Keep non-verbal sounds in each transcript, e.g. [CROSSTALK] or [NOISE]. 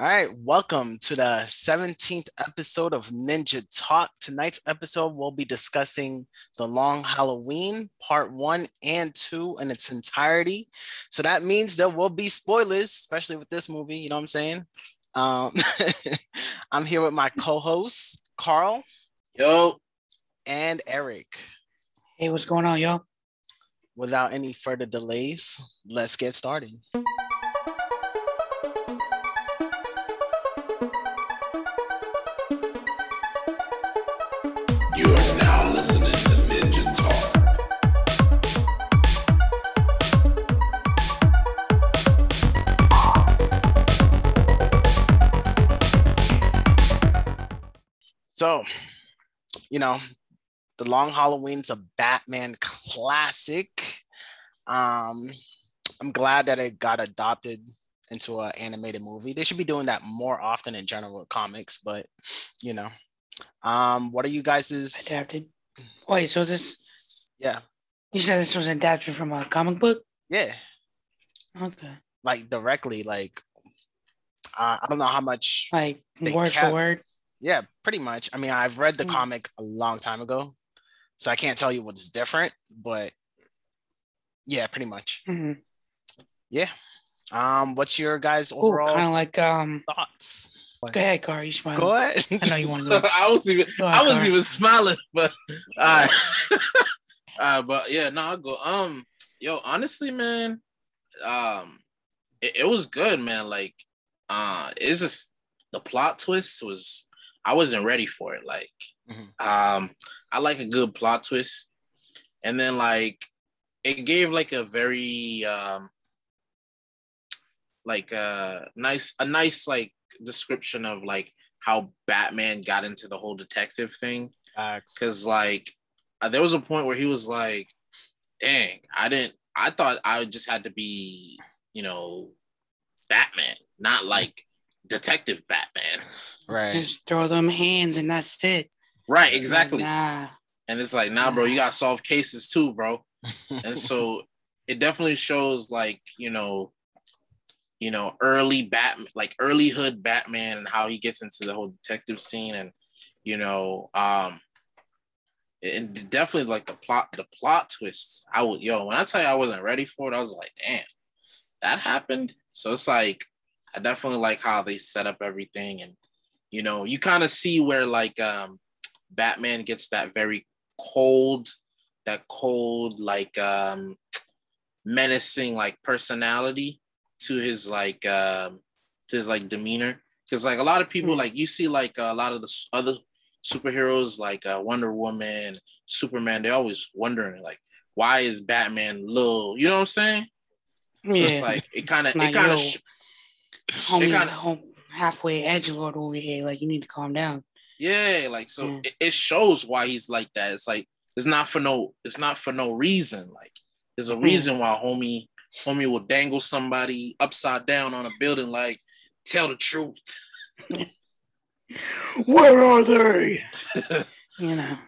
All right, welcome to the 17th episode of Ninja Talk. Tonight's episode, we'll be discussing The Long Halloween, part one and two in its entirety. So that means there will be spoilers, especially with this movie. You know what I'm saying? Um, [LAUGHS] I'm here with my co hosts, Carl. Yo. And Eric. Hey, what's going on, yo? Without any further delays, let's get started. So, you know, The Long Halloween's a Batman classic. Um, I'm glad that it got adopted into an animated movie. They should be doing that more often in general with comics, but you know. Um, what are you guys' adapted? Wait, so this yeah. You said this was adapted from a comic book? Yeah. Okay. Like directly, like uh, I don't know how much like word kept. for word. Yeah, pretty much. I mean, I've read the mm. comic a long time ago, so I can't tell you what's different, but yeah, pretty much. Mm-hmm. Yeah. Um, what's your guys overall kind of like um thoughts? Go ahead, Car. You smile. Go ahead. I know you want to. [LAUGHS] I was even ahead, I was Car. even smiling, but all right. uh, but yeah, no, I'll go. Um, yo, honestly, man, um, it, it was good, man. Like, uh, it's just the plot twist was I wasn't ready for it. Like, mm-hmm. um, I like a good plot twist, and then like it gave like a very um, like a uh, nice a nice like description of like how Batman got into the whole detective thing. Because like uh, there was a point where he was like, "Dang, I didn't. I thought I just had to be, you know, Batman, not like." Detective Batman. Right. Just throw them hands and that's it. Right, exactly. Nah. And it's like, nah, bro, you gotta solve cases too, bro. [LAUGHS] and so it definitely shows like, you know, you know, early Batman, like early hood Batman and how he gets into the whole detective scene and you know, um and definitely like the plot, the plot twists. I would yo, when I tell you I wasn't ready for it, I was like, damn, that happened. So it's like I definitely like how they set up everything, and you know, you kind of see where like um, Batman gets that very cold, that cold like um, menacing like personality to his like um, to his like demeanor. Because like a lot of people, mm-hmm. like you see like a lot of the other superheroes like uh, Wonder Woman, Superman, they're always wondering like, why is Batman little? You know what I'm saying? So yeah. it's like it kind of [LAUGHS] it kind of homie kinda, home, halfway edge lord over here. Like you need to calm down. Yeah, like so yeah. It, it, shows why he's like that. It's like it's not for no it's not for no reason. Like there's a mm-hmm. reason why homie homie will dangle somebody upside down on a building like tell the truth. [LAUGHS] Where are they? [LAUGHS] you know.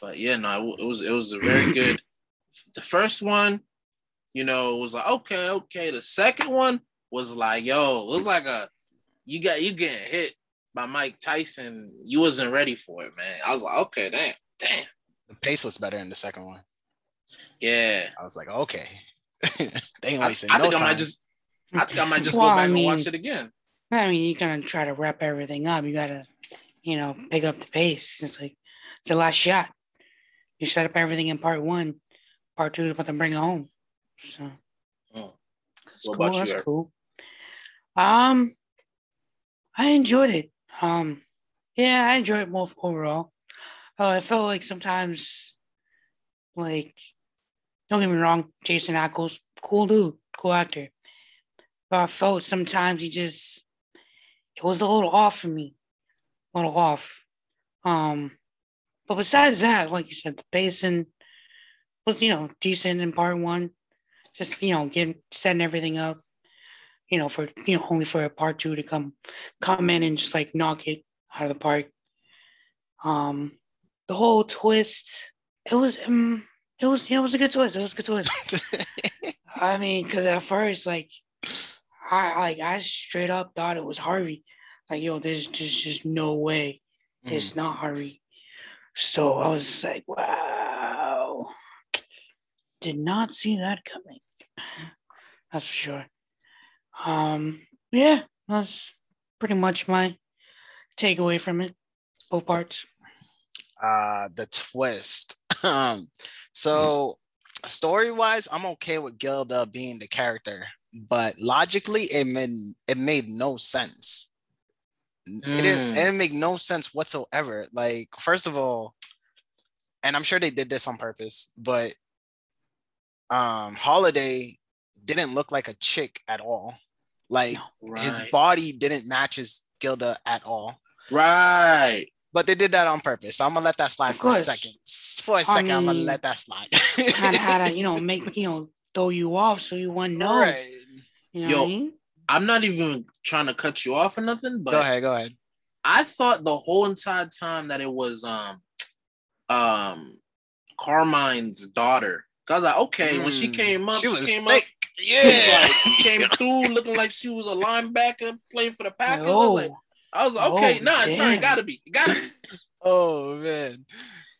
But yeah, no, it was it was a very good. The first one, you know, it was like okay, okay. The second one, was like, yo, it was like a you got you getting hit by Mike Tyson. You wasn't ready for it, man. I was like, okay, damn, damn. The pace was better in the second one. Yeah. I was like, okay. [LAUGHS] they ain't wasting I, I no think time. I might just I think I might just well, go back I mean, and watch it again. I mean, you gotta try to wrap everything up. You gotta, you know, pick up the pace. It's like it's the last shot. You set up everything in part one. Part two is about to bring it home. So mm. oh. that's what cool. About you, that's cool. Um, I enjoyed it. Um, yeah, I enjoyed it more overall. Uh, I felt like sometimes, like, don't get me wrong, Jensen Ackles, cool dude, cool actor. But I felt sometimes he just, it was a little off for me, a little off. Um, but besides that, like you said, the pacing was, you know, decent in part one. Just, you know, getting setting everything up you know, for you know, only for a part two to come come in and just like knock it out of the park. Um, the whole twist, it was um, it was it was a good twist. It was a good twist. [LAUGHS] I mean, because at first, like, I like I straight up thought it was Harvey. Like, yo, there's just just no way mm-hmm. it's not Harvey. So I was like, wow. Did not see that coming. That's for sure. Um, yeah, that's pretty much my takeaway from it. Both parts. Uh the twist. [LAUGHS] um, so story wise, I'm okay with Gilda being the character, but logically, it made it made no sense. Mm. It, didn't, it didn't make no sense whatsoever. Like, first of all, and I'm sure they did this on purpose, but um Holiday didn't look like a chick at all. Like right. his body didn't match his Gilda at all. Right. But they did that on purpose. So I'm gonna let that slide for a second. For a second, I am gonna let that slide. kind of had to, you know, [LAUGHS] make you know, throw you off so you wouldn't know. Right. You know Yo, I mean? I'm not even trying to cut you off or nothing, but go ahead, go ahead. I thought the whole entire time that it was um um Carmine's daughter. Cause I was like, okay, mm, when she hmm. came up, she, she came thick. up. Yeah, like, she came [LAUGHS] through looking like she was a linebacker playing for the Packers. Oh. I was like, I was like, okay, oh, nah, it's her. It gotta be. It gotta be. [LAUGHS] oh man,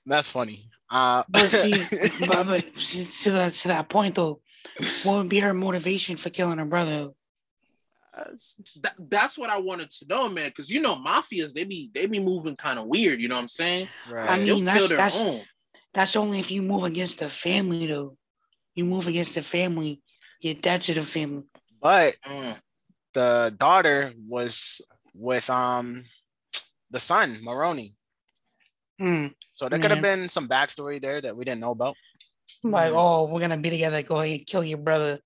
that's funny. Uh, but see, [LAUGHS] but, but to that to that point though, what would be her motivation for killing her brother? That, that's what I wanted to know, man. Because you know, mafias they be they be moving kind of weird. You know what I'm saying? Right. I mean, that's that's, own. that's only if you move against the family, though. You move against the family, you're dead to the family. But mm. the daughter was with um the son Maroni. Mm. So there could have been some backstory there that we didn't know about. Like, oh, we're gonna be together. Go ahead and kill your brother.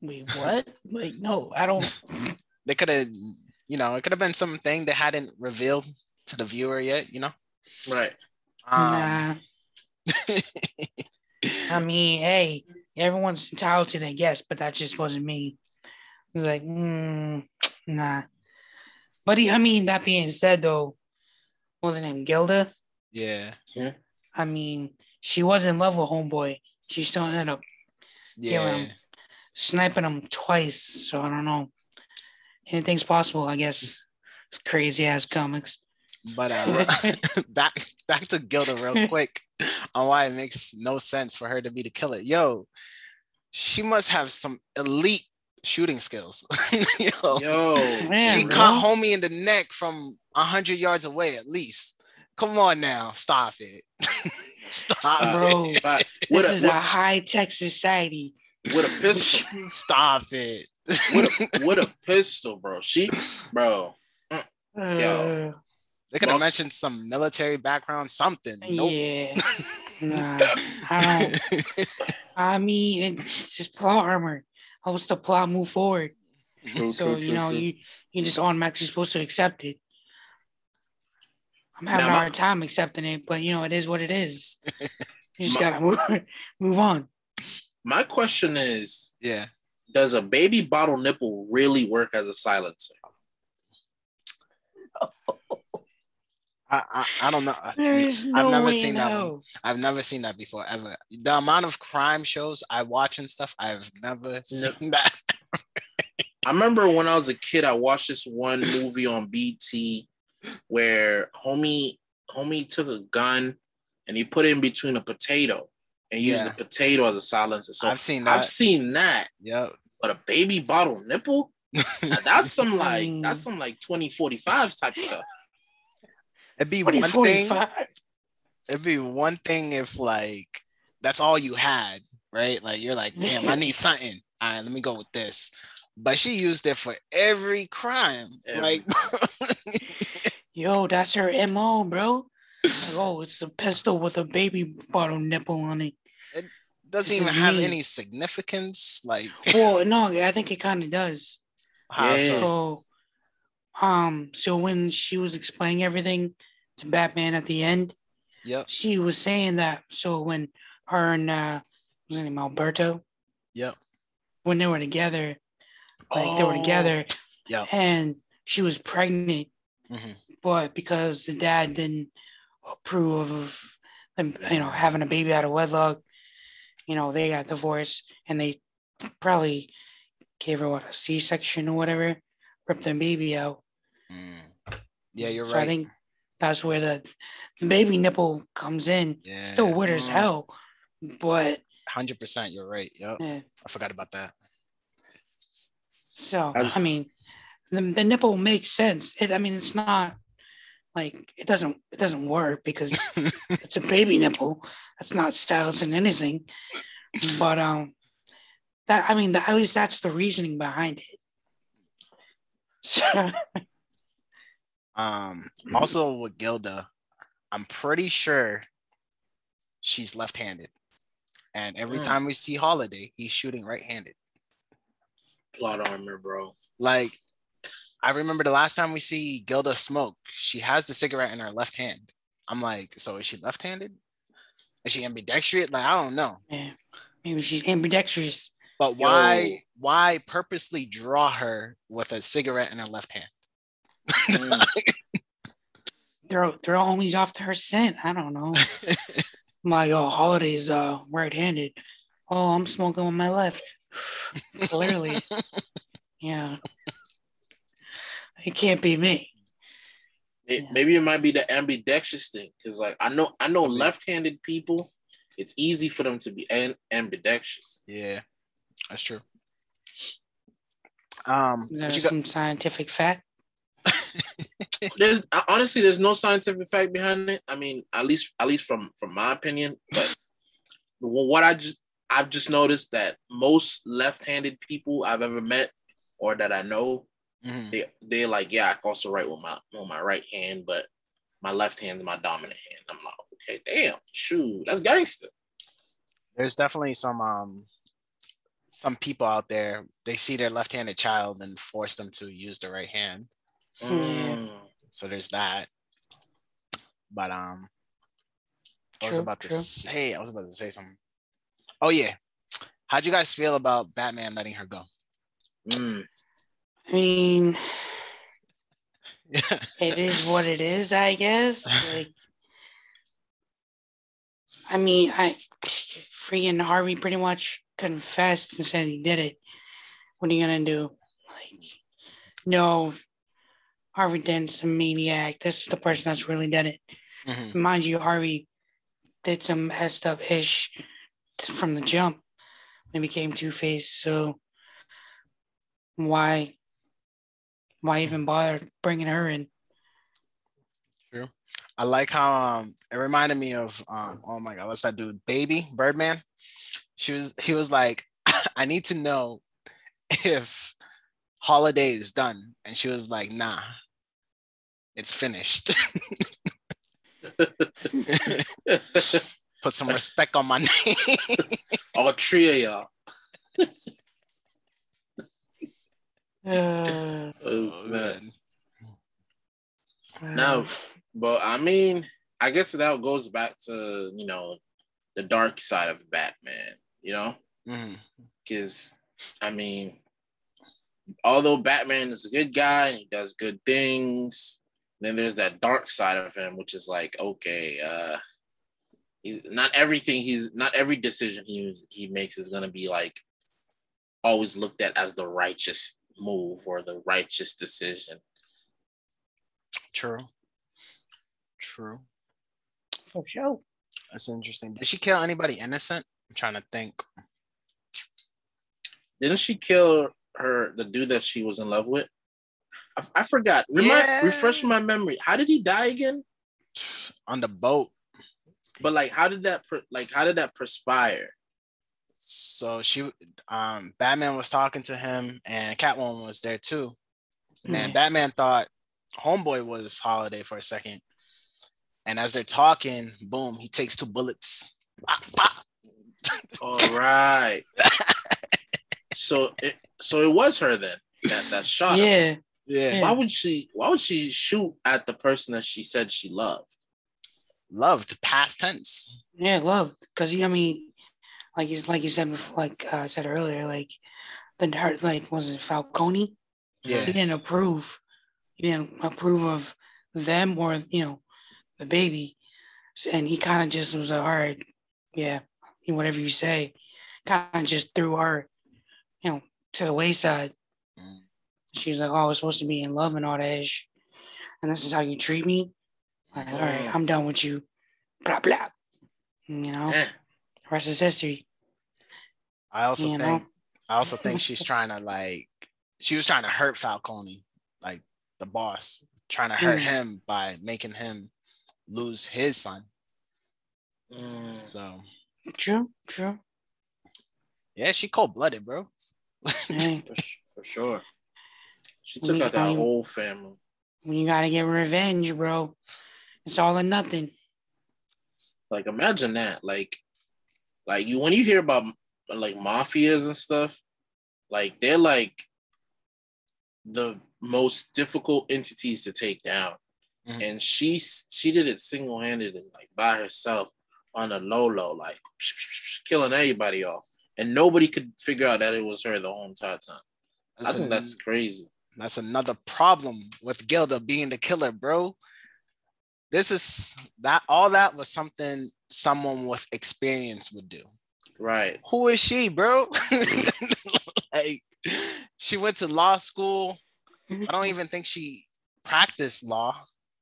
Wait, what? [LAUGHS] like, no, I don't. [LAUGHS] They could have, you know, it could have been something they hadn't revealed to the viewer yet. You know. Right. Um, nah. [LAUGHS] I mean, hey, everyone's entitled to their guess, but that just wasn't me. Like, mm, [TSK] nah. But he, I mean, that being said, though, wasn't name Gilda? Yeah. Yeah. I mean, she was in love with Homeboy. She still ended up yeah. him, sniping him twice. So I don't know. Anything's possible, I guess. It's crazy ass comics. But uh, [LAUGHS] [LAUGHS] back back to Gilda real [LAUGHS] quick on why it makes no sense for her to be the killer. Yo, she must have some elite shooting skills. Yo, Yo man, she bro. caught homie in the neck from hundred yards away at least. Come on now, stop it. stop, bro. It. This a, is what, a high tech society. With a pistol. stop it. with, a, with a pistol, bro. She, bro. Mm, yo. They could have mentioned some military background, something. Nope. Yeah. [LAUGHS] nah, I don't. I mean, it's just plot armor helps the plot move forward. True, so true, you know, true. you you just automatically supposed to accept it. I'm having now, a hard time accepting it, but you know, it is what it is. [LAUGHS] You just my, gotta move move on. My question is, yeah, does a baby bottle nipple really work as a silencer? I, I, I don't know. There's I've no never seen that. I've never seen that before ever. The amount of crime shows I watch and stuff, I've never seen [LAUGHS] that. I remember when I was a kid, I watched this one movie on BT where homie homie took a gun and he put it in between a potato and used the potato as a silencer. So I've seen that. I've seen that. Yep. But a baby bottle nipple? [LAUGHS] Mm. that's some like that's some like 2045 type stuff. It'd be one thing. It'd be one thing if like that's all you had, right? Like you're like, [LAUGHS] damn, I need something. All right, let me go with this. But she used it for every crime. Every. Like, [LAUGHS] yo, that's her mo, bro. Like, oh, it's a pistol with a baby bottle nipple on it. It doesn't even have any significance. Like, [LAUGHS] well, no, I think it kind of does. Yeah. So, um, so when she was explaining everything to Batman at the end, yep, she was saying that. So when her and uh, was his name Alberto, yep, when they were together, like oh, they were together, yeah, and she was pregnant, mm-hmm. but because the dad didn't approve of them, you know, having a baby out of wedlock, you know, they got divorced, and they probably gave her what a C section or whatever, ripped the baby out. Mm. Yeah, you're so right. I think that's where the, the baby nipple comes in. yeah. Still weird as Mm. hell, but Hundred percent, you're right. Yep, yeah. I forgot about that. So As- I mean, the, the nipple makes sense. It, I mean, it's not like it doesn't it doesn't work because [LAUGHS] it's a baby nipple. That's not stylus and anything. But um, that I mean, that, at least that's the reasoning behind it. [LAUGHS] Um, also with Gilda, I'm pretty sure she's left-handed, and every Mm. time we see Holiday, he's shooting right-handed. Plot armor, bro. Like, I remember the last time we see Gilda smoke, she has the cigarette in her left hand. I'm like, so is she left-handed? Is she ambidextrous? Like, I don't know. yeah, maybe she's ambidextrous. But why Yo. why purposely draw her with a cigarette in her left hand? [LAUGHS] Throw throw homies off to her scent. I don't know. [LAUGHS] My oh, holidays uh right-handed. Oh, I'm smoking with my left. [LAUGHS] Clearly, yeah. It can't be me. It- Yeah. Maybe it might be the ambidextrous thing, because like I know I know left-handed people, it's easy for them to be an- ambidextrous. yeah, that's true. Um, Is there you got- some scientific fact? [LAUGHS] There's honestly there's no scientific fact behind it. I mean, at least at least from from my opinion, but what I just I've just noticed that most left-handed people I've ever met or that I know, Mhm. they they're like, yeah, I can also write with my with my right hand, but my left hand is my dominant hand. I'm like, okay, damn, shoot, that's gangster. there's definitely some um some people out there they see their left-handed child and force them to use the right hand Mm. so there's that but um i was True, about to true. say i was about to say something oh yeah how'd you guys feel about batman letting her go Mm. I mean, [LAUGHS] it is what it is, I guess. Like, I mean, I freaking Harvey pretty much confessed and said he did it. What are you gonna do? Like, no, Harvey Dent's a maniac. This is the person that's really done it. Mhm. Mind you, Harvey did some messed up ish from the jump when he became Two Face. So why, why even bother bringing her in? True. I like how um it reminded me of um oh my god what's that dude baby Birdman she was he was like [LAUGHS] I need to know if holiday is done and she was like nah it's finished [LAUGHS] put some respect on my name All three of y'all. Uh, Oh, Oh, man. man. No, but I mean, I guess that goes back to you know the dark side of Batman. You know, because I mean, although Batman is a good guy and he does good things, then there's that dark side of him, which is like, okay, uh, he's not everything he's not every decision he he makes is gonna be like always looked at as the righteous move or the righteous decision. true true for sure. that's interesting did she kill anybody innocent I'm trying to think Didn't she kill her the dude that she was in love with? I, I forgot. Remind, Yeah. Refresh my memory. How did he die again? on the boat But like, how did that like how did that perspire? so she um batman was talking to him and catwoman was there too and batman thought homeboy was holiday for a second and as they're talking boom he takes two bullets Pop, pop. All right. [LAUGHS] so it so it was her then that that shot. him. Yeah, yeah Why would she? Why would she shoot at the person that she said she loved? loved past tense yeah, love. Because I mean, like you like you said before, like uh, I said earlier, like the her, like was it Falcone? yeah He didn't approve. He didn't approve of them or you know the baby, and he kind of just was like, all right, yeah, whatever you say. Kind of just threw her, you know, to the wayside. Mm. She's like, "Oh, we're supposed to be in love and all that." And this is how you treat me. Like, all right, mm. I'm done with you. Blah blah. You know, yeah. rest is history. I also you think know? I also think she's [LAUGHS] trying to like she was trying to hurt Falcone, like the boss, trying to hurt mm. him by making him lose his son. Mm. So true, true. Yeah, she cold blooded, bro. [LAUGHS] for, for, sure. She took out that whole family. When you gotta get revenge, bro, it's all or nothing. Like imagine that. Like, like you when you hear about like mafias and stuff, like they're like the most difficult entities to take down. Mm-hmm. And she she did it single handed and like by herself on a low low, like killing everybody off, and nobody could figure out that it was her the whole entire time. I think that's crazy. That's another problem with Gilda being the killer, bro. This is that all that was something someone with experience would do. Right. Who is she, bro? [LAUGHS] like she went to law school. I don't even think she practiced law.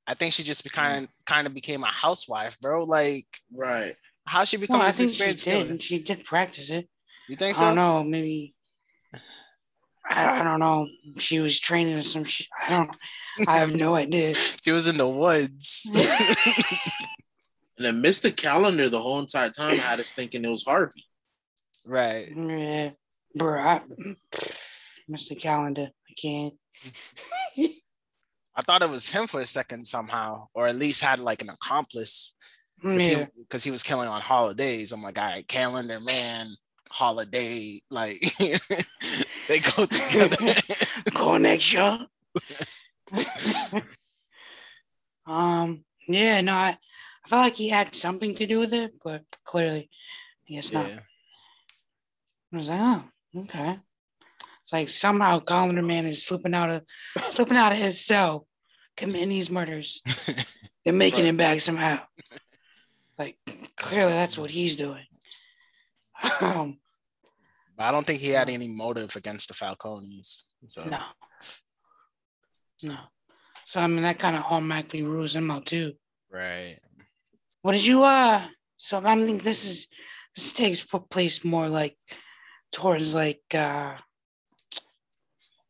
I think she just mm-hmm. kind of kind of became a housewife, bro. Like, right? How she become? Well, I think she did. She did practice it. You think so? I don't know. Maybe. I, I don't know. She was training in some shit. I don't. I have no [LAUGHS] idea. she was in the woods. [LAUGHS] and then Mr. Calendar the whole entire time had us thinking it was Harvey. Right. Yeah, bro. I, [SIGHS] Mr. Calendar, I can't. I thought it was him for a second somehow, or at least had like an accomplice. Because yeah. he, he, was killing on holidays. I'm like, all right, calendar man, holiday, like [LAUGHS] they go together. [LAUGHS] Connection. um, yeah, no, I, I felt like he had something to do with it, but clearly, I guess not. Yeah. I was like, oh, okay. It's like somehow Calendar Man is slipping out of slipping out of his cell, committing these murders, [LAUGHS] they're making right. it back somehow. Like clearly, that's what he's doing. Um, I don't think he had any motive against the Falcones. So. No. No. So I mean that kind of automatically rules him out too. Right. What did you uh so I think this is this takes place more like towards like uh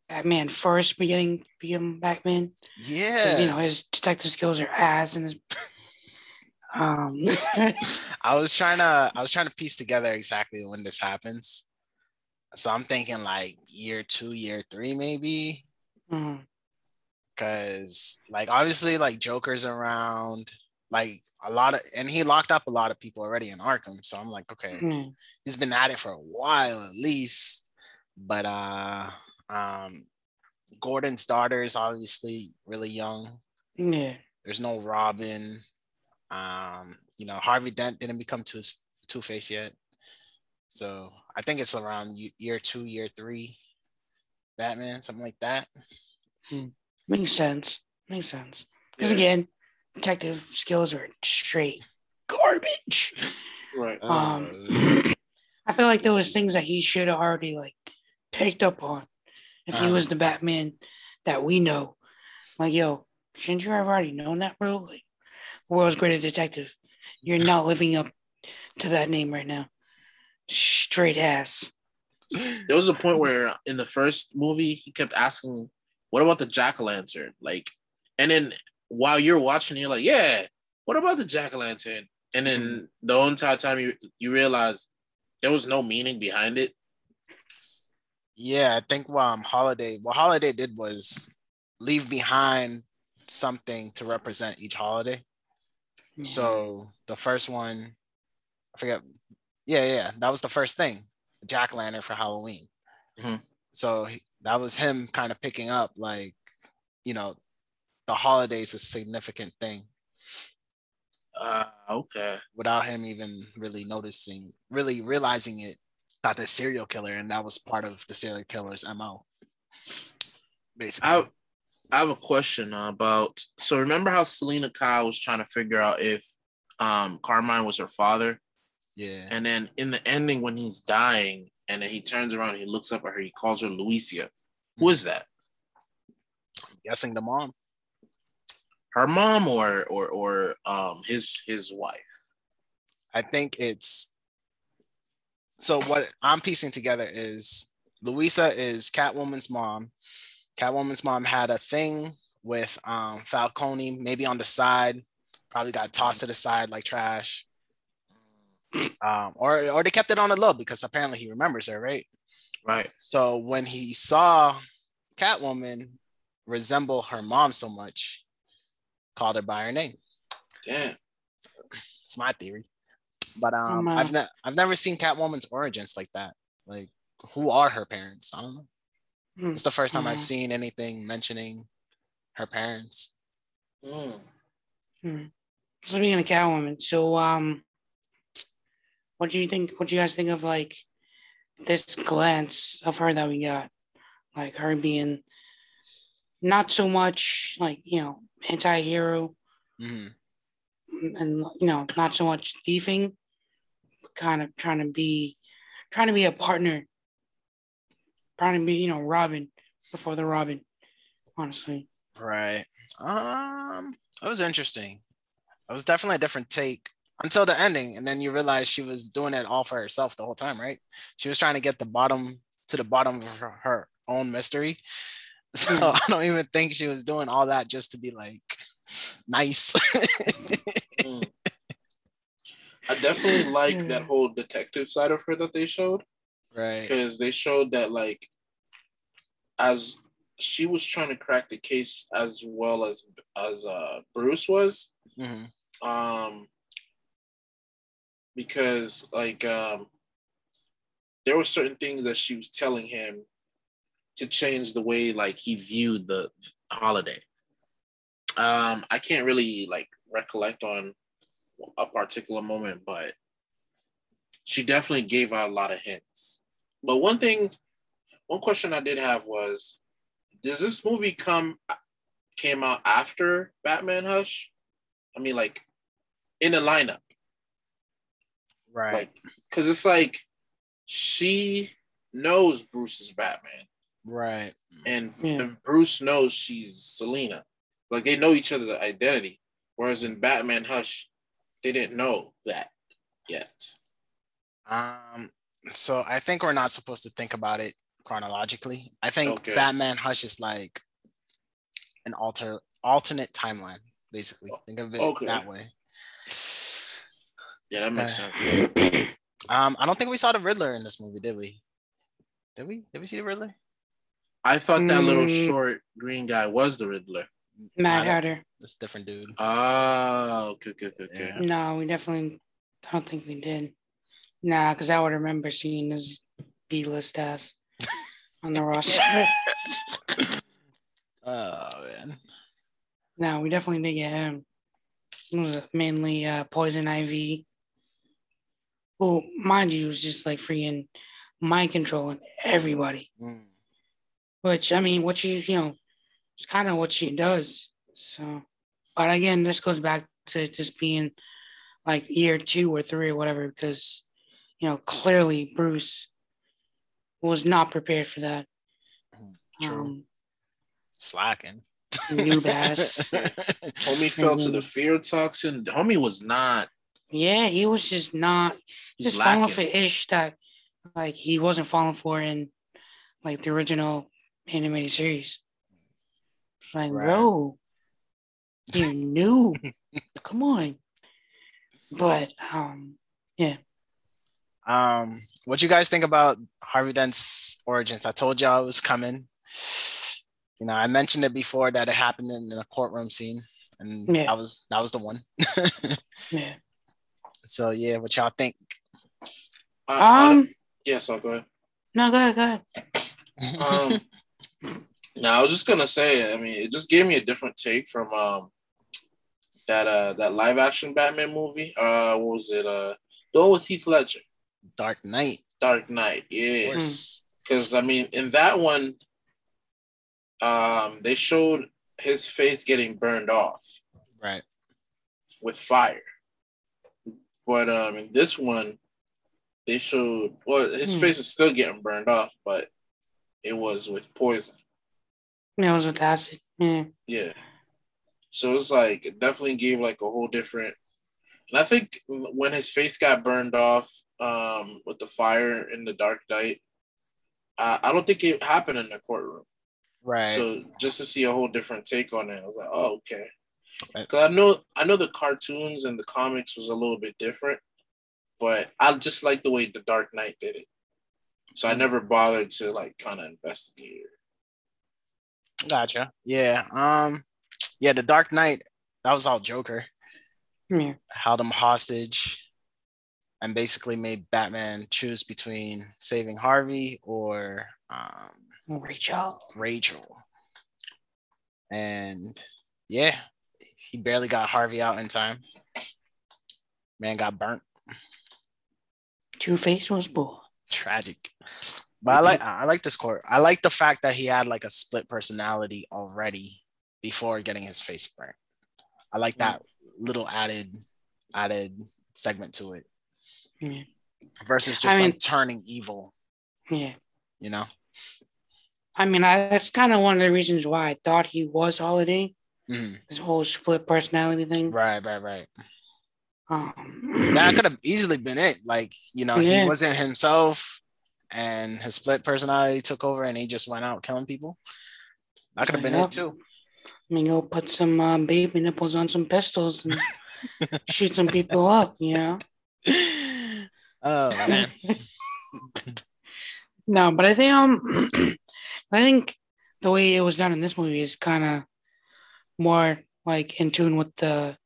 Batman first beginning become Batman. Yeah. You know, his detective skills are ass and his um [LAUGHS] I was trying to I was trying to piece together exactly when this happens. So I'm thinking like year two, year three, maybe. Mm-hmm. Cause like obviously like Joker's around, like a lot of and he locked up a lot of people already in Arkham. So I'm like, okay, mm-hmm. he's been at it for a while at least. But uh um, Gordon's daughter is obviously really young. Yeah. There's no Robin. Um, you know, Harvey Dent didn't become Two Two Face yet. So I think it's around year two, year three, Batman, something like that. Hmm. Makes sense. Makes sense. Because yeah. again, detective skills are straight garbage. [LAUGHS] Right. Um, uh, [CLEARS THROAT] I feel like there was things that he should have already like picked up on if he was uh-huh. the Batman that we know. Like, yo, shouldn't you have already known that, bro? Like, world's greatest detective. You're not living up to that name right now. Straight ass. There was a point where in the first movie he kept asking, "What about the jack o' lantern?" Like, and then while you're watching, you're like, "Yeah, what about the jack o' lantern?" And then mm-hmm. the whole entire time you you realize there was no meaning behind it. Yeah, I think um holiday what holiday did was leave behind something to represent each holiday. So the first one, I forget. Yeah, yeah, that was the first thing, Jack Lantern for Halloween. Mm-hmm. So he, that was him kind of picking up like, you know, the holidays a significant thing. Uh, okay. Without him even really noticing, really realizing it got the serial killer, and that was part of the serial killer's mo. Basically, I, I have a question about. So remember how Selina Kyle was trying to figure out if um Carmine was her father? Yeah. And then in the ending, when he's dying and then he turns around, he looks up at her, he calls her Luisa. Who is that? I'm guessing the mom. Her mom or or or um his his wife. I think it's so what I'm piecing together is Luisa is Catwoman's mom. Catwoman's mom had a thing with um, Falcone, maybe on the side, probably got tossed to the side like trash. [CLEARS THROAT] Um, or or they kept it on the low because apparently he remembers her, right? Right. So when he saw Catwoman resemble her mom so much, called her by her name. Damn. It's my theory. But um, uh, I've ne- I've never seen Catwoman's origins like that. Like, who are her parents? I don't know. Hmm. It's the first time I've Mhm. seen anything mentioning her parents. Mm. Speaking of Catwoman, so um, what do you think? What do you guys think of like this glance of her that we got? Like her being not so much like you know anti-hero hmm and you know not so much thieving, kind of trying to be trying to be a partner, trying to be you know Robin before the Robin. Honestly, Right. Um, it was interesting. It was definitely a different take until the ending, and then you realize she was doing it all for herself the whole time, right? She was trying to get the bottom to the bottom of her, her own mystery. [LAUGHS] So Hmm. I don't even think she was doing all that just to be like [LAUGHS] nice. Mm. I definitely like that whole detective side of her that they showed right. because they showed that like as she was trying to crack the case as well as as uh Bruce was hmm um because like um there were certain things that she was telling him to change the way like he viewed the holiday um i can't really like recollect on a particular moment but she definitely gave out a lot of hints. But one thing one question i did have was does this movie come uh, came out after batman hush? I mean like in the lineup. Right. like because it's like she knows bruce is batman. Right. and, Yeah. and bruce knows she's selina. Like they know each other's identity. Whereas in batman hush they didn't know that yet Um, so I think we're not supposed to think about it chronologically. I think Okay. Batman Hush is like an alter alternate timeline, basically. Think of it Okay. that way. yeah that makes Okay. sense [CLEARS THROAT] Um, I don't think we saw the Riddler in this movie, did we? Did we? Did we see the Riddler? i thought that little Mm. short green guy was the riddler Matt Nah, Hatter. This different dude. oh okay okay okay, okay. Yeah. No, we definitely don't think we did. Nah, because I would remember seeing his B list ass [LAUGHS] on the roster. Oh man. no, we definitely did get him. It was mainly uh, Poison Ivy. Who, mind you, was just like freaking mind controlling everybody. Mm. Which I mean, what she, you know, it's kind of what she does. So, but again, this goes back to just being like year two or three or whatever, because you know clearly Bruce was not prepared for that. True. Um, Slacking. noob ass. [LAUGHS] homie fell to the Mhm. fear toxin homie was not Yeah, he was just not he's just falling for ish that like he wasn't falling for in like the original animated series. Like, Right. bro, you knew. [LAUGHS] Come on. But um, Um, what you guys think about Harvey Dent's origins? I told y'all it was coming. You know, I mentioned it before that it happened in a courtroom scene, and Yeah. that was that was the one. [LAUGHS] yeah. so yeah, what y'all think? I- I- Um, yes i'll go ahead no, go ahead, go ahead. Um, [LAUGHS] no, I was just gonna say. I mean, it just gave me a different take from um that uh that live action Batman movie. Uh, what was it? Uh, the one with Heath Ledger, Dark Knight, Dark Knight. of Yeah, course. because I mean, in that one, um, they showed his face getting burned off Right. with fire, but um, in this one, they showed well his hmm. face was still getting burned off, but it was with poison. Yeah, it was with acid. Yeah. Yeah. So it's like it definitely gave like a whole different. And I think when his face got burned off um, with the fire in the Dark Knight, uh, I don't think it happened in the courtroom. Right. So just to see a whole different take on it, I was like, oh okay. Because I know I know the cartoons and the comics was a little bit different, but I just like the way the Dark Knight did it. So I hmm. never bothered to like kind of investigate it. Gotcha. Yeah. Um yeah, the Dark Knight, that was all Joker. Yeah. Held him hostage and basically made Batman choose between saving Harvey or um, Rachel. Rachel. And yeah, he barely got Harvey out in time. Man got burnt. Two Face was born. Tragic. But I like I like this court. I like the fact that he had like a split personality already before getting his face burnt. I like that little added added segment to it. Yeah. Versus just I mean, like turning evil. Yeah. You know? I mean, I, that's kind of one of the reasons why I thought he was Holiday. Mm-hmm. This whole split personality thing. Right, right, right. Um, that [CLEARS THROAT] could have easily been it. Like, you know, yeah. he wasn't himself and his split personality took over and he just went out killing people. That could have been it too. I mean, go put some uh, baby nipples on some pistols and [LAUGHS] shoot some people up, you know? [LAUGHS] Oh man. [LAUGHS] no, but I think um [CLEARS THROAT] I think the way it was done in this movie is kind of more like in tune with the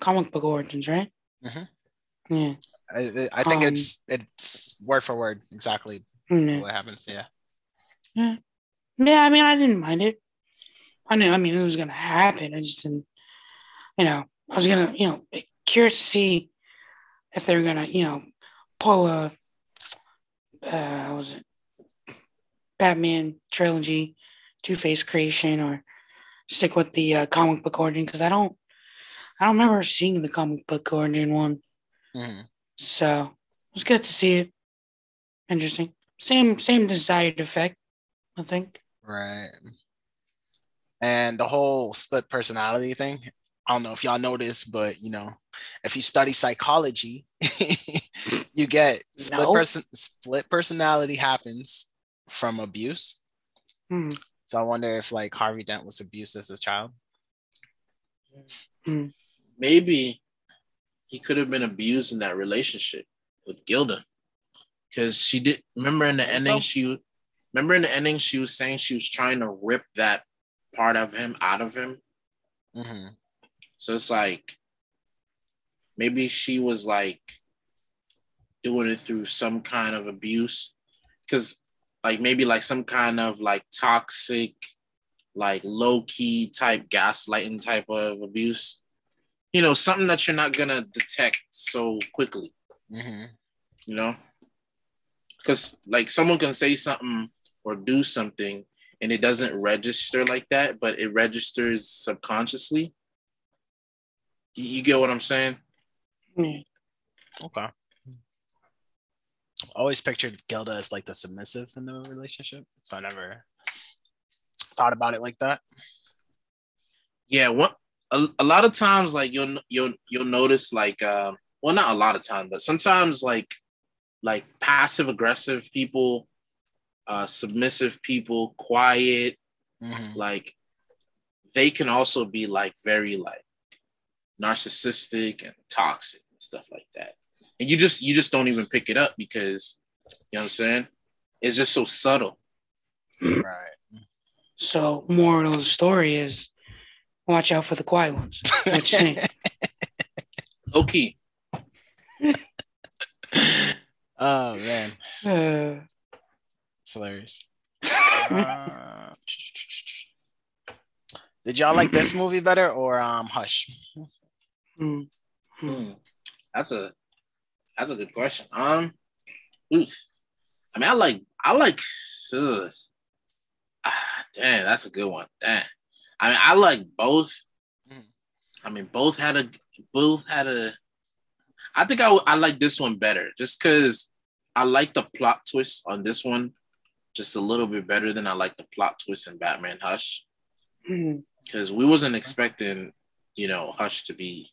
comic book origins, right? Mm-hmm. Yeah. I, I think um, it's it's word for word exactly yeah. what happens. Yeah. Yeah. Yeah. I mean, I didn't mind it. I knew. I mean, it was gonna happen. I just didn't. You know, I was gonna. You know, curious to see if they were gonna. You know, pull a. Uh, was it Batman trilogy, Two Face creation, or stick with the uh, comic book origin because I don't, I don't remember seeing the comic book origin one. Mm-hmm. So it was good to see it. Interesting. Same same desired effect, I think. Right. And the whole split personality thing. I don't know if y'all know this, but you know, if you study psychology, [LAUGHS] you get split no. person split personality happens from abuse. Hmm. So I wonder if like Harvey Dent was abused as a child. Hmm. Maybe he could have been abused in that relationship with Gilda. Because she did remember in the ending, so? she remember in the ending, she was saying she was trying to rip that part of him out of him. Mm-hmm. So it's like maybe she was like doing it through some kind of abuse. Cause like maybe like some kind of like toxic, like low key type gaslighting type of abuse. You know, something that you're not gonna detect so quickly. Mm-hmm. You know, because like someone can say something or do something and it doesn't register like that, but it registers subconsciously. You, you get what I'm saying? Mm. Okay always pictured Gilda as like the submissive in the relationship, so I never thought about it like that. Yeah, what a, a lot of times like you'll you'll you'll notice like uh, well not a lot of times, but sometimes like like passive aggressive people, uh, submissive people, quiet, mm-hmm. like they can also be like very like narcissistic and toxic and stuff like that and you just you just don't even pick it up because you know what I'm saying. It's just so subtle. Right. So, moral of the story is, watch out for the quiet ones. What you saying? [LAUGHS] Okay. [LAUGHS] oh man, uh, it's hilarious. Uh, [LAUGHS] did y'all like this movie better or um Hush? Mm. Mm. That's a that's a good question. Um, oof. I mean, I like, I like, ugh. ah, damn, that's a good one. Damn. I mean, I like both. Mm. I mean, both had a, both had a. I think I, I like this one better, just because I like the plot twist on this one just a little bit better than I like the plot twist in Batman Hush. Because mm-hmm. we wasn't expecting, you know, Hush to be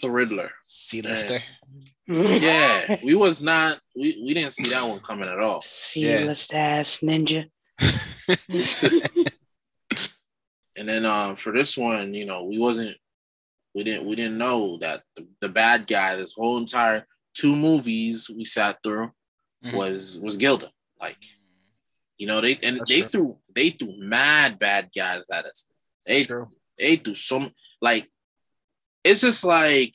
the Riddler. C-lister. [LAUGHS] Yeah, we was not. We, we didn't see that one coming at all. C-list yeah. ass ninja. [LAUGHS] and then um for this one, you know, we wasn't. We didn't. We didn't know that the, the bad guy. This whole entire two movies we sat through mm-hmm. was was Gilda. Like, you know, they and That's they true. threw they threw mad bad guys at us. They true. they threw some like it's just like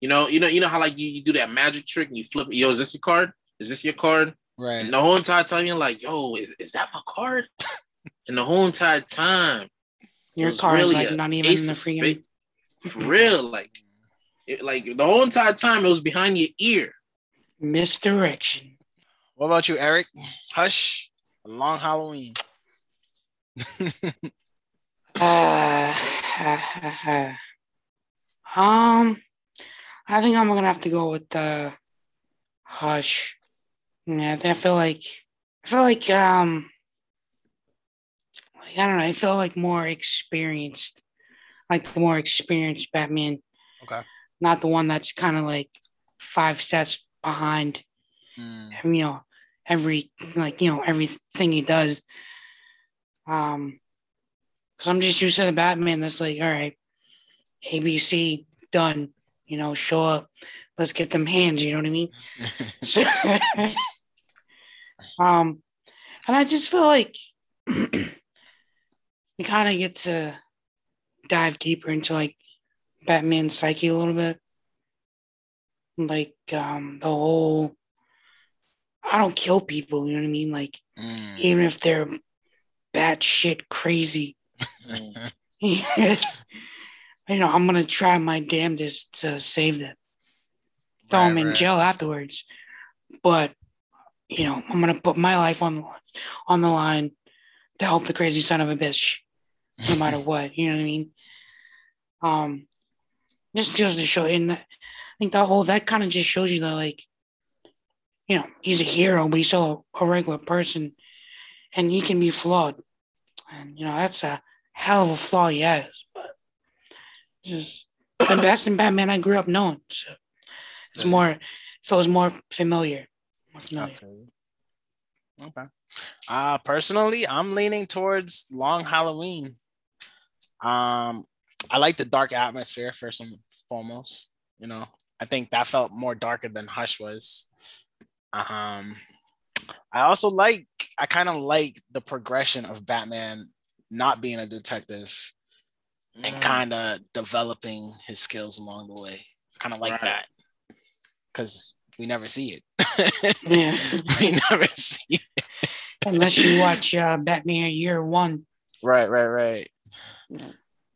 you know, you know, you know how like you, you do that magic trick and you flip. Yo, is this your card? Is this your card? Right. And the whole entire time you're like, yo, is, is that my card? [LAUGHS] and the whole entire time, your card's really like not even in the freaking for real. Like, it, like the whole entire time it was behind your ear. Misdirection. What about you, Eric? Hush. Long Halloween. [LAUGHS] uh, [LAUGHS] um, I think I'm gonna have to go with the Hush. Yeah, I feel like I feel like um, I don't know. I feel like more experienced, like the more experienced Batman. Okay. Not the one that's kind of like five steps behind. Mm. You know, every like you know everything he does. Um, because I'm just used to the Batman that's like, all right, ABC done. You know, show up. Let's get them hands. You know what I mean? so, [LAUGHS] um, and I just feel like [CLEARS THROAT] we kind of get to dive deeper into like Batman's psyche a little bit like um the whole I don't kill people, you know what I mean? Like mm. even if they're bad shit crazy. [LAUGHS] you know, I'm gonna try my damnedest to save them. Throw right, them in right. jail afterwards. But you know, I'm gonna put my life on on the line to help the crazy son of a bitch, no matter [LAUGHS] what. You know what I mean? Um, just goes to show, and I think that whole that kind of just shows you that like, you know, he's a hero, but he's still a, a regular person, and he can be flawed, and you know that's a hell of a flaw he has. But just the best in Batman I grew up knowing, so it's more feels more familiar. More familiar. Okay. Uh personally, I'm leaning towards Long Halloween. Um, I like the dark atmosphere first and foremost. You know, I think that felt more darker than Hush was. Um, I also like, I kind of like the progression of Batman not being a detective mm. and kind of developing his skills along the way. Kind of like right. that because we never see it. yeah, [LAUGHS] we never see it unless you [LAUGHS] watch uh, Batman Year One. Right, right, right. Yeah.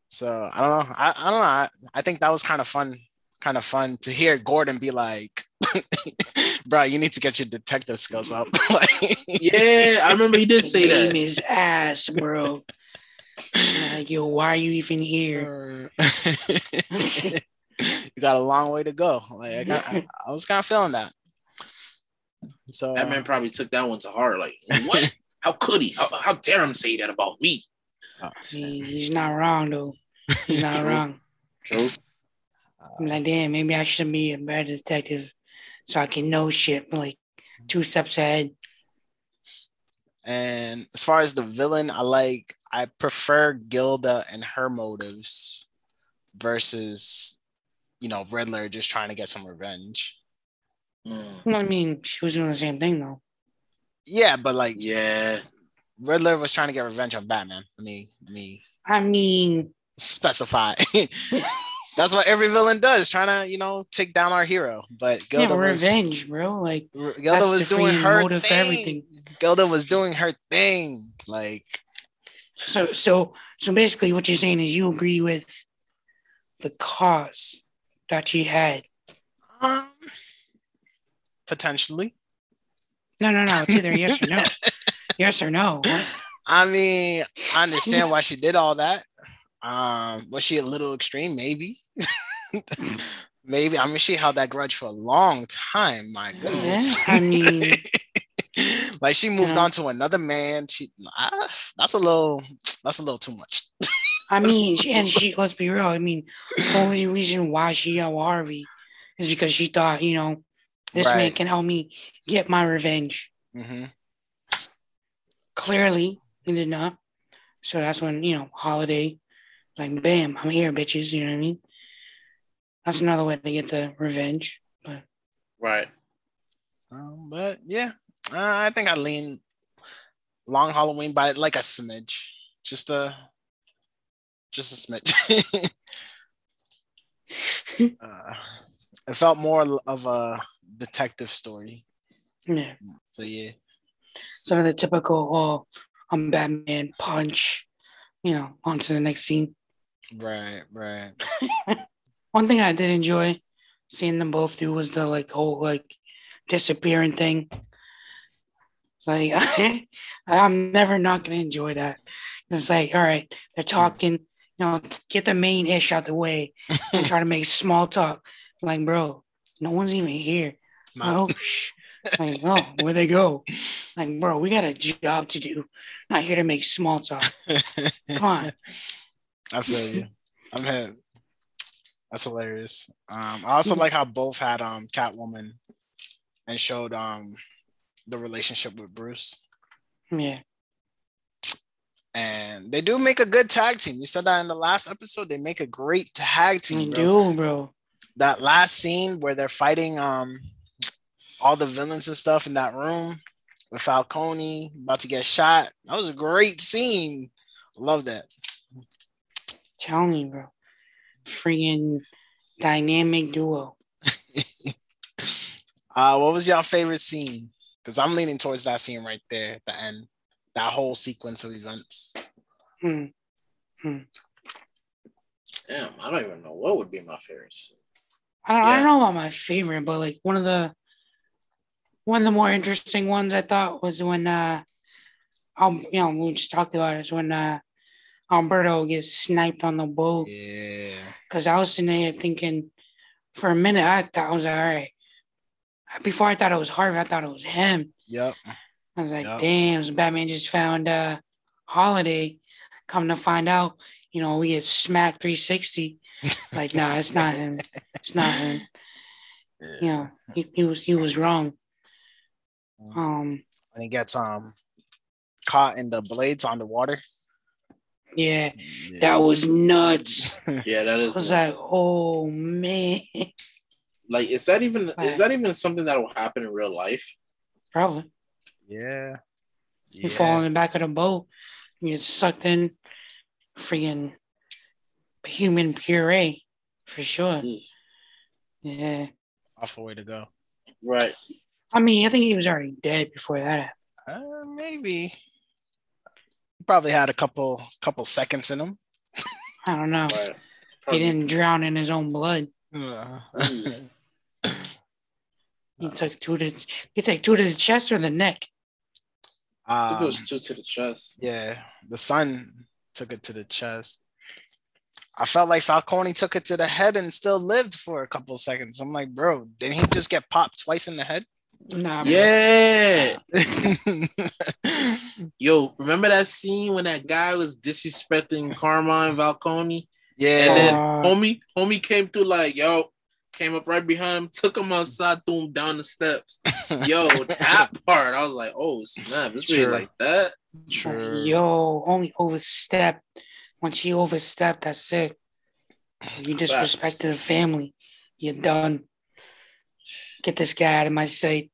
So I don't know. I, I don't know. I, I think that was kind of fun kind of fun to hear Gordon be like, [LAUGHS] "Bro, you need to get your detective skills up." [LAUGHS] yeah, I remember he did say that. His ass, bro. Like, yo, why are you even here? [LAUGHS] you got a long way to go. Like I, got, I, I was kind of feeling that. So that man uh, probably took that one to heart. Like, what? [LAUGHS] how could he? How, how dare him say that about me? Oh, he, he's not wrong though. He's not wrong. True. I'm like, damn, maybe I should be a better detective so I can know shit like two steps ahead. And as far as the villain, I like I prefer Gilda and her motives versus you know Riddler just trying to get some revenge. Mm. Well, I mean, she was doing the same thing though. Yeah, but like yeah, Riddler was trying to get revenge on Batman. Me, me. I mean, specify. [LAUGHS] That's what every villain does, trying to, you know, take down our hero. But Gilda yeah, was, revenge, bro. Like Gilda was doing her thing. everything. Gilda was doing her thing. Like so so so basically what you're saying is you agree with the cause that she had. Um potentially. No, no, no. It's either yes or no. [LAUGHS] yes or no. I mean, I understand why she did all that. Um, was she a little extreme? Maybe. [LAUGHS] Maybe I mean she held that grudge for a long time. My goodness. Yeah, I mean, [LAUGHS] like she moved Yeah. on to another man. She ah, that's a little that's a little too much. I [LAUGHS] mean, she- and she. Let's be real. I mean, the only reason why she got Harvey is because she thought, you know, this man can help me get my revenge. hmm Clearly, he did not. So that's when you know, Holiday, like, bam, I'm here, bitches. You know what I mean? That's another way to get the revenge. But Right. So, but yeah, uh, I think I lean Long Halloween by like a smidge, just a just a smidge. [LAUGHS] uh, it felt more of a detective story. yeah, So yeah, some of the typical, oh, I'm Batman, punch. You know, on to the next scene. Right, right. [LAUGHS] One thing I did enjoy seeing them both do was the like whole like disappearing thing. It's like I, [LAUGHS] I'm never not gonna enjoy that. It's like, all right, they're hmm. talking, you know, get the main ish out the way and try to make small talk. Like, bro, no one's even here. Nah. Oh. Like, oh, [LAUGHS] oh where they go? Like, bro, we got a job to do. Not here to make small talk. Come on. I feel you. I'm hit. That's hilarious. Um, I also like how both had um Catwoman and showed um the relationship with Bruce. Yeah. And they do make a good tag team. You said that in the last episode. They make a great tag team. Bro. do, bro. That last scene where they're fighting um all the villains and stuff in that room with Falcone about to get shot. That was a great scene. Love that. Tell me, bro. Freaking dynamic duo. [LAUGHS] Uh, what was your favorite scene? Because I'm leaning towards that scene right there at the end. That whole sequence of events. Hmm. Damn, I don't even know what would be my favorite. scene. I don't, I don't know about my favorite, but like one of the one of the more interesting ones I thought was when uh um you know we just talked about it is when uh Alberto gets sniped on the boat Yeah. because I was sitting there thinking for a minute I thought I was like, all right before I thought it was Harvey I thought it was him Yep. I was like Yep. damn so Batman just found uh Holiday come to find out you know we get smacked 360 [LAUGHS] like nah it's not him it's not him you know, he, he was he was wrong. Um, When he gets um caught in the blades on the water. Yeah, Yeah. that was nuts. [LAUGHS] Yeah, that I was nuts. like, oh man, like, is that even is that even something that will happen in real life? probably yeah. you Yeah. fall in the back of the boat, you get sucked in, freaking human puree for sure. Mm. Yeah, Awful way to go. Right. I mean, I think he was already dead before that. happened. Uh, maybe. He probably had a couple couple seconds in him. I don't know. Right. He didn't drown in his own blood. Uh. He took two to he took two to the chest or the neck. I think it um, was two to the chest. Yeah, the son took it to the chest. I felt like Falcone took it to the head and still lived for a couple seconds. I'm like, bro, didn't he just get popped twice in the head? Nah. Yeah. [LAUGHS] [LAUGHS] Yo, remember that scene when that guy was disrespecting Carmine Falcone? yeah, And then Uh, homie, homie came through like, yo, came up right behind him, took him outside, threw him down the steps. [LAUGHS] Yo, that part, I was like, oh snap, it's really like that. True. Yo, only overstepped. Once you overstep, that's it. You disrespected the family. You're done. Get this guy out of my sight.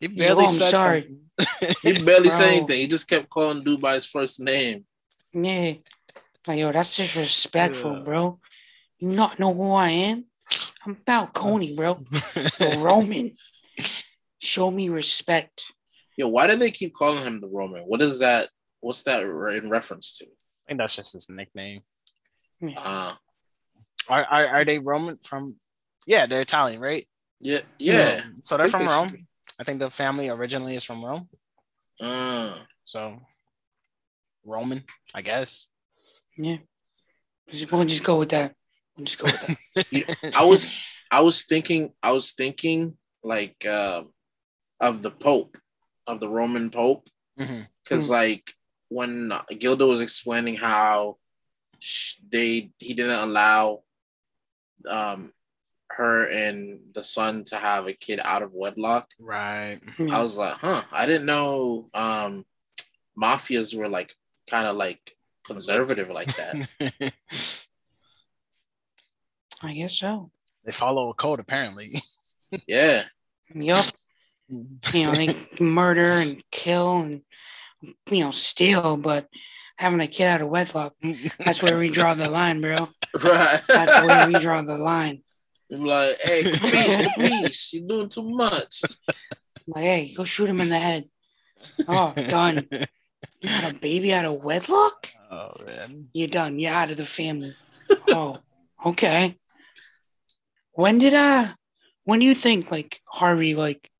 he Yo, barely I'm said sorry. something. He barely said anything. He just kept calling dude by his first name. Yeah. Like, yo, that's disrespectful, Yeah. bro. You not know who I am? I'm Falcone, bro. The [LAUGHS] Roman. Show me respect. Yo, why do they keep calling him the Roman? What is that? What's that in reference to? I think that's just his nickname. Uh Are, are are they Roman from? Yeah, they're Italian, right? yeah, yeah. So they're from they Rome. Should be. I think the family originally is from Rome. Uh, So Roman, I guess. Yeah. We'll just go with that. We'll just go with that. [LAUGHS] I was I was thinking I was thinking like uh, of the Pope of the Roman Pope because mm-hmm. mm-hmm. like when Gilda was explaining how they he didn't allow um her and the son to have a kid out of wedlock. Right. I was like, huh, I didn't know um mafias were like kind of like conservative like that. [LAUGHS] I guess so. They follow a code apparently. [LAUGHS] yeah. Yup. You know, they murder and kill and you know, steal, but having a kid out of wedlock, that's where we draw the line, bro. [LAUGHS] Right. That's where we draw the line. I'm like, hey, please, please, you're doing too much. I'm like, hey, go shoot him in the head. Oh, done. You got a baby out of wedlock? Oh man. You're done. You're out of the family. oh, okay. When did uh when do you think like Harvey like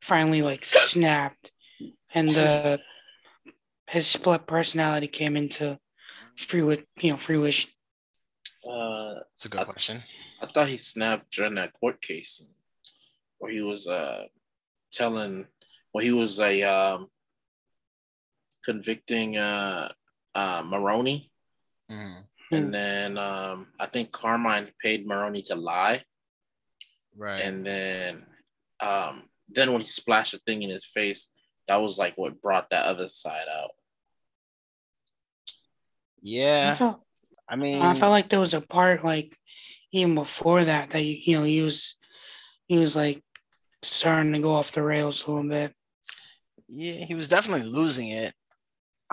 finally like snapped and the his split personality came into free with you know free fruition? Uh, That's a good I, question. I thought he snapped during that court case where he was uh telling well he was a um convicting uh uh Maroni. Mm-hmm. And then um I think Carmine paid Maroni to lie. Right. And then um then when he splashed a thing in his face, that was like what brought that other side out. Yeah. I, mean I felt like there was a part like even before that that you know he was he was like starting to go off the rails a little bit. Yeah, he was definitely losing it.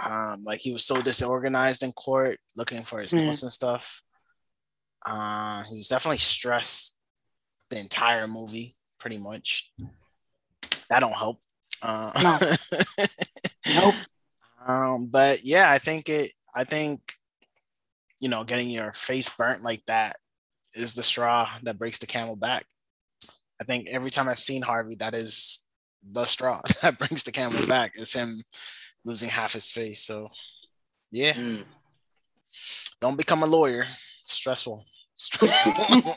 Um, like he was so disorganized in court, looking for his notes and stuff. Uh, he was definitely stressed the entire movie, pretty much. That don't help. Uh, no. [LAUGHS] nope. Um, but yeah, I think it. I think you know, getting your face burnt like that is the straw that breaks the camel back. I think every time I've seen Harvey, that is the straw [LAUGHS] that brings the camel back is him losing half his face. So, yeah, mm. don't become a lawyer. stressful. [LAUGHS] Stressful.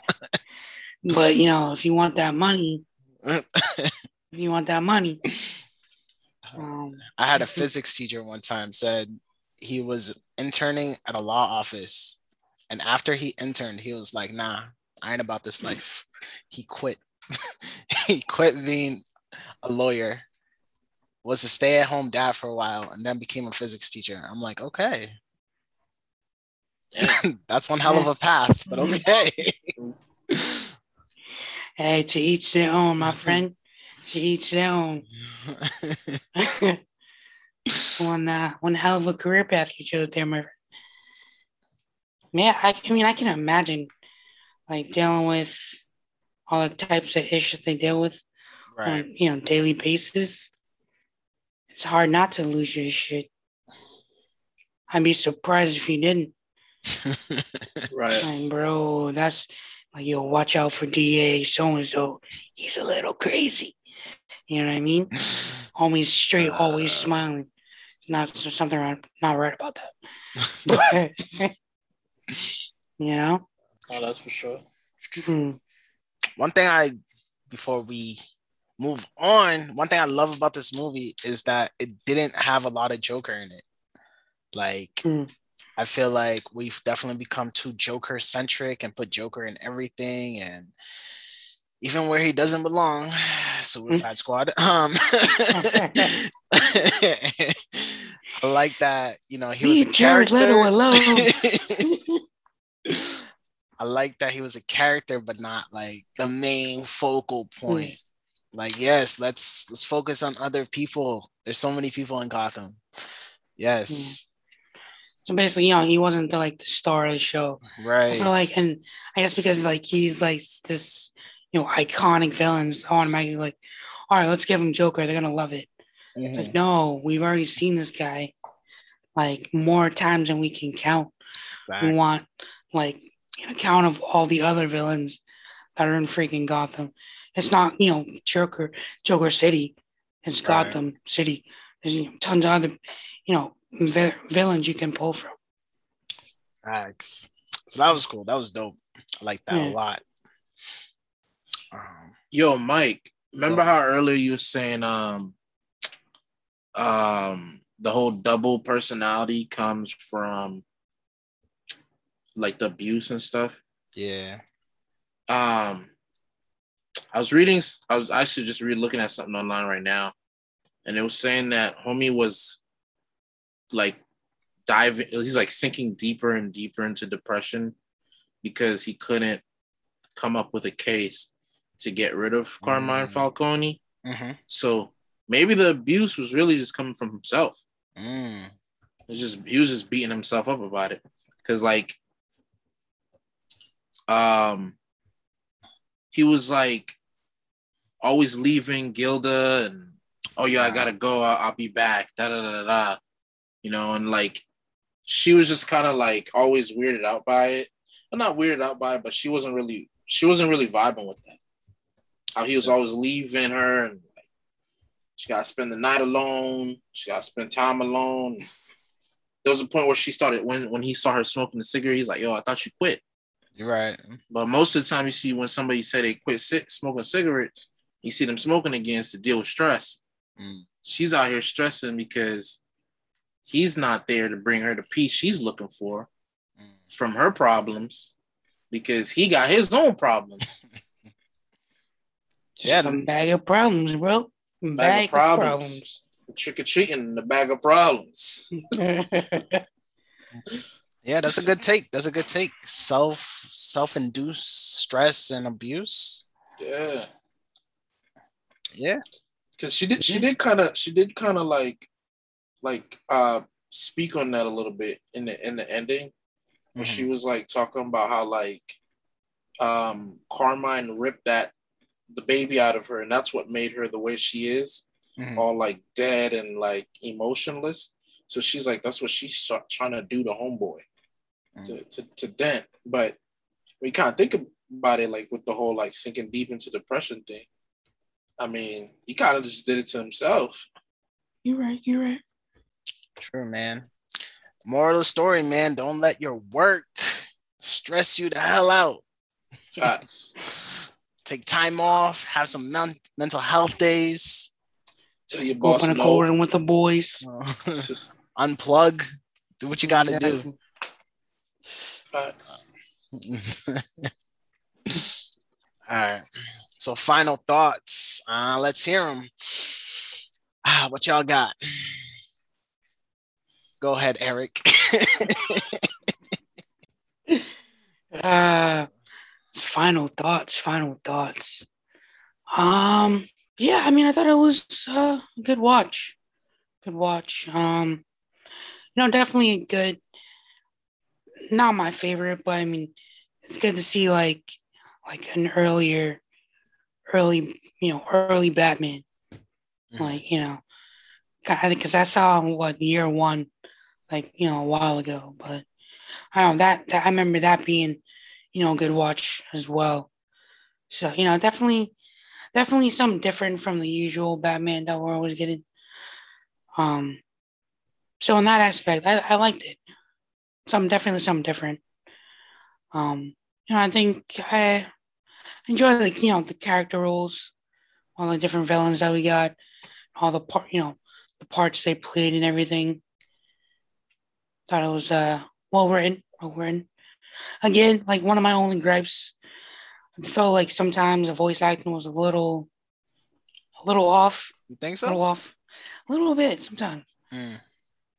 [LAUGHS] but you know, if you want that money, if you want that money, um, I had a physics teacher one time said he was interning at a law office, and after he interned, he was like, "Nah, I ain't about this life." He quit. [LAUGHS] he quit being a lawyer was a stay-at-home dad for a while and then became a physics teacher. I'm like, okay. [LAUGHS] That's one hell of a path, but mm-hmm. okay. hey, to each their own, my friend. to each their own. [LAUGHS] one uh, one hell of a career path you chose there, my friend. Man, I, I mean, I can imagine like dealing with all the types of issues they deal with right. on you know daily basis it's hard not to lose your shit. I'd be surprised if you didn't. [LAUGHS] right. Like, bro, that's like, yo, watch out for DA so and so. He's a little crazy. You know what I mean? [LAUGHS] Homie's straight, uh, always smiling. Not something I'm not right about that. but, [LAUGHS] [LAUGHS] you know? Oh, that's for sure. Mm-hmm. One thing I, before we move on, one thing I love about this movie is that it didn't have a lot of Joker in it. Like, mm. I feel like we've definitely become too Joker centric and put Joker in everything, and even where he doesn't belong, [SIGHS] Suicide mm. Squad. Um, [LAUGHS] I like that. You know, he Leave was a character. alone. [LAUGHS] [LAUGHS] I like that he was a character, but not like the main focal point. Mm. Like, yes, let's let's focus on other people. There's so many people in Gotham. Yes. Yeah. So basically, you know, he wasn't the, like the star of the show. Right. Like, and I guess because like he's like this, you know, iconic villains, automatically like, all right, let's give him Joker. They're gonna love it. Mm-hmm. Like, no, we've already seen this guy like more times than we can count. Exactly. We want like an account of all the other villains that are in freaking Gotham. It's not, you know, Joker, Joker City. It's right. Gotham City. There's you know, tons of other, you know, vi- villains you can pull from. Thanks. So that was cool. That was dope. I like that yeah. a lot. Um, Yo, Mike, remember how earlier you were saying um um the whole double personality comes from like the abuse and stuff? Yeah. Um I was reading I was actually just re looking at something online right now and it was saying that homie was like diving he's like sinking deeper and deeper into depression because he couldn't come up with a case to get rid of Carmine mm. Falcone. Mm-hmm. So maybe the abuse was really just coming from himself. Mm. It's just he was just beating himself up about it because like um he was like always leaving Gilda and oh yeah I gotta go I'll, I'll be back da da da da you know and like she was just kind of like always weirded out by it well, not weirded out by it but she wasn't really she wasn't really vibing with how he was always leaving her and like she got to spend the night alone. She got to spend time alone. There was a point where she started when when he saw her smoking a cigarette. He's like, "Yo, I thought you quit." Right. But most of the time, you see when somebody say they quit smoking cigarettes, you see them smoking again to deal with stress. Mm. She's out here stressing because he's not there to bring her the peace she's looking for mm. from her problems because he got his own problems. [LAUGHS] Just yeah, a bag of problems, bro. Bag, bag of problems. problems. Trick or treating, the bag of problems. [LAUGHS] yeah, that's a good take. That's a good take. Self self induced stress and abuse. Yeah. Yeah. Cause she did she did kind of she did kind of like like uh speak on that a little bit in the in the ending. when mm-hmm. she was like talking about how like um Carmine ripped that the baby out of her, and that's what made her the way she is, mm-hmm. all like dead and like emotionless. So she's like, that's what she's trying to do to homeboy, mm-hmm. to, to, to Dent. But we can't think about it like with the whole like sinking deep into depression thing. I mean, he kind of just did it to himself. You're right. You're right. True, man. Moral of the story, man. Don't let your work stress you the hell out. Facts. [LAUGHS] take time off, have some men- mental health days. Tell your boss Open a cold room with the boys. [LAUGHS] Unplug. Do what you got to do. [LAUGHS] All right. So final thoughts. Uh, let's hear them. Ah, what y'all got? Go ahead, Eric. uh, [LAUGHS] Final thoughts. Final thoughts. Um. Yeah. I mean, I thought it was uh, a good watch. Good watch. Um. You know, definitely a good. Not my favorite, but I mean, it's good to see like like an earlier, early you know early Batman. Mm-hmm. Like you know, I think because I saw what year one, like you know a while ago, but I don't know that, that I remember that being you know, good watch as well. So, you know, definitely, definitely something different from the usual Batman that we're always getting. Um, so in that aspect, I, I liked it. Something definitely something different. Um, you know, I think I enjoy the you know the character roles, all the different villains that we got, all the part you know the parts they played and everything. Thought it was uh well written, well written. Again, like one of my only gripes, I felt like sometimes the voice acting was a little, a little off. You think so? A little off, a little bit sometimes. Mm.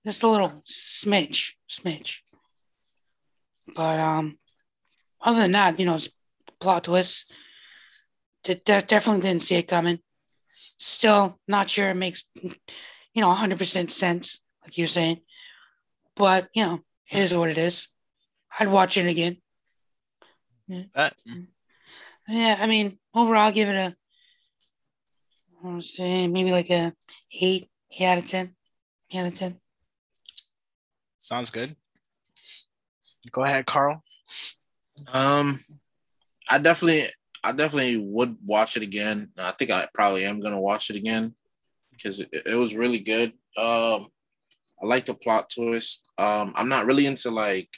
Just a little smidge, smidge. But um, other than that, you know, plot twist. De- definitely didn't see it coming. Still not sure it makes, you know, 100% sense, like you're saying. But, you know, it is what it is. I'd watch it again. Yeah. Uh, yeah, I mean, overall, I'll give it a, I want to say maybe like a eight, eight out of ten, eight out of ten. Sounds good. Go ahead, Carl. Um, I definitely, I definitely would watch it again. I think I probably am gonna watch it again because it, it was really good. Um, I like the plot twist. Um, I'm not really into like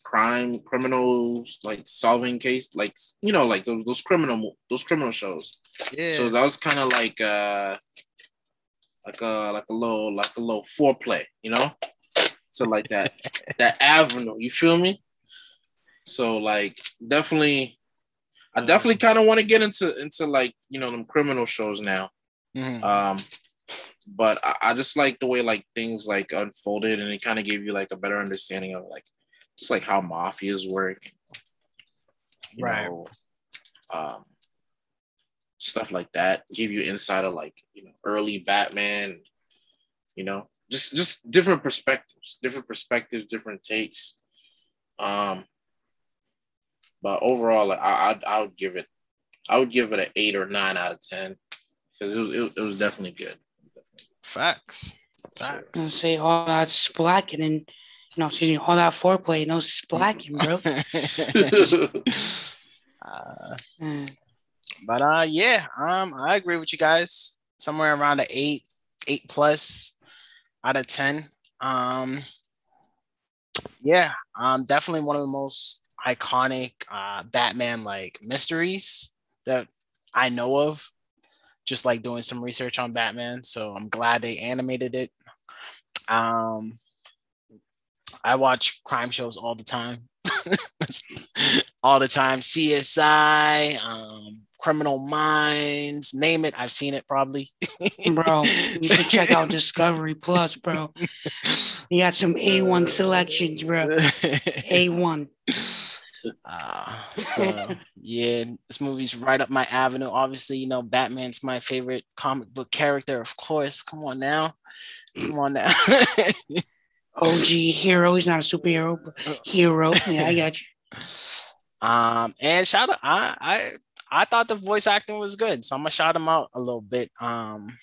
crime criminals like solving case like you know like those, those criminal those criminal shows. Yeah. So that was kind of like uh like a like a little like a little foreplay you know? So like that [LAUGHS] that avenue you feel me? So like definitely i definitely kind of want to get into into like you know them criminal shows now. Mm-hmm. um but I, I, just like the way like things like unfolded and it kind of gave you like a better understanding of like just like how mafias work right know, um stuff like that give you insight of like you know early batman you know just just different perspectives different perspectives different takes um but overall like i i, I would give it i would give it an eight or nine out of ten because it was it, it was definitely good Facts. Facts. I say all that splacking and know, excuse me, all that foreplay, no splacking, bro. [LAUGHS] [LAUGHS] uh. But uh, yeah, um, I agree with you guys. Somewhere around an eight, eight plus out of ten. Um, yeah, um, definitely one of the most iconic uh Batman like mysteries that I know of just like doing some research on Batman. So I'm glad they animated it. Um, I watch crime shows all the time. [LAUGHS] all the time. CSI, um, Criminal Minds, name it. I've seen it probably. [LAUGHS] bro, you should check out Discovery Plus, bro. You got some A1 selections, bro. A1. Uh, [LAUGHS] so yeah, this movie's right up my avenue. Obviously, you know, Batman's my favorite comic book character, of course. Come on now. Come on now. OG hero. He's not a superhero, but uh, hero. Yeah, I [LAUGHS] got you. Um, and shout out, I I I thought the voice acting was good, so I'm gonna shout him out a little bit. Um,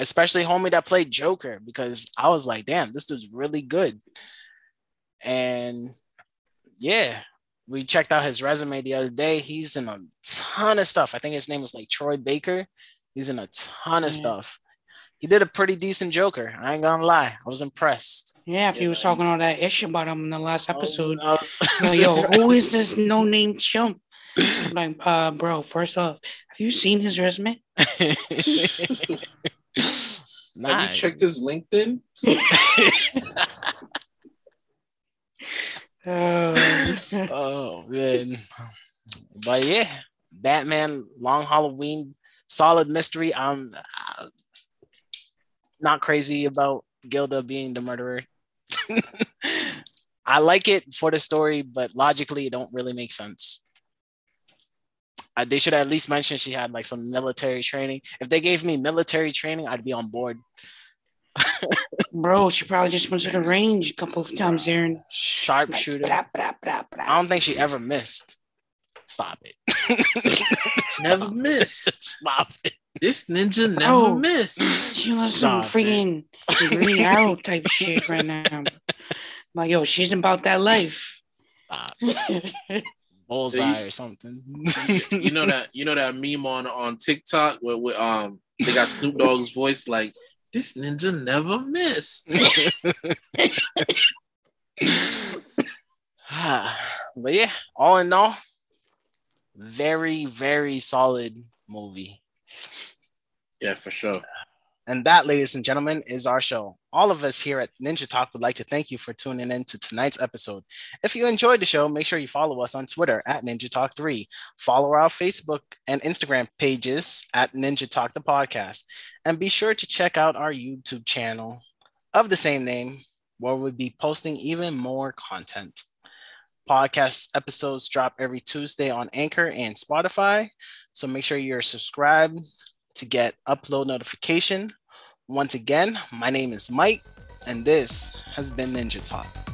especially homie that played Joker because I was like, damn, this dude's really good. And yeah, we checked out his resume the other day. He's in a ton of stuff. I think his name was like Troy Baker. He's in a ton of yeah. stuff. He did a pretty decent Joker. I ain't gonna lie. I was impressed. Yeah, if yeah. he was talking all that ish about him in the last episode. I was, I was, [LAUGHS] yo, who is this no name chump? I'm [LAUGHS] like, uh, bro, first off, have you seen his resume? nah. [LAUGHS] Have you checked his LinkedIn? Oh. oh man. But yeah, Batman, Long Halloween, solid mystery. I'm uh, not crazy about Gilda being the murderer. [LAUGHS] I like it for the story, but logically, it don't really make sense. Uh, they should at least mention she had like some military training. If they gave me military training, I'd be on board. [LAUGHS] Bro, she probably just went to the range a couple of times there and sharpshooter. Like, I don't think she ever missed. Stop it. [LAUGHS] never miss. Stop it. This ninja never Bro, miss. [LAUGHS] She was some freaking green [LAUGHS] arrow type shit right now. Like, yo, she's about that life. [LAUGHS] Bullseye or something. you know that you know that meme on on TikTok where, where um they got Snoop Dogg's voice like this ninja never miss. but yeah, all in all, very, very solid movie. Yeah, for sure. And that, ladies and gentlemen, is our show. All of us here at Ninja Talk would like to thank you for tuning in to tonight's episode. If you enjoyed the show, make sure you follow us on Twitter at Ninja Talk 3. Follow our Facebook and Instagram pages at Ninja Talk the Podcast. And be sure to check out our YouTube channel of the same name, where we'll be posting even more content. Podcast episodes drop every Tuesday on Anchor and Spotify. So make sure you're subscribed to get upload notification. Once again, my name is Mike, and this has been Ninja Talk.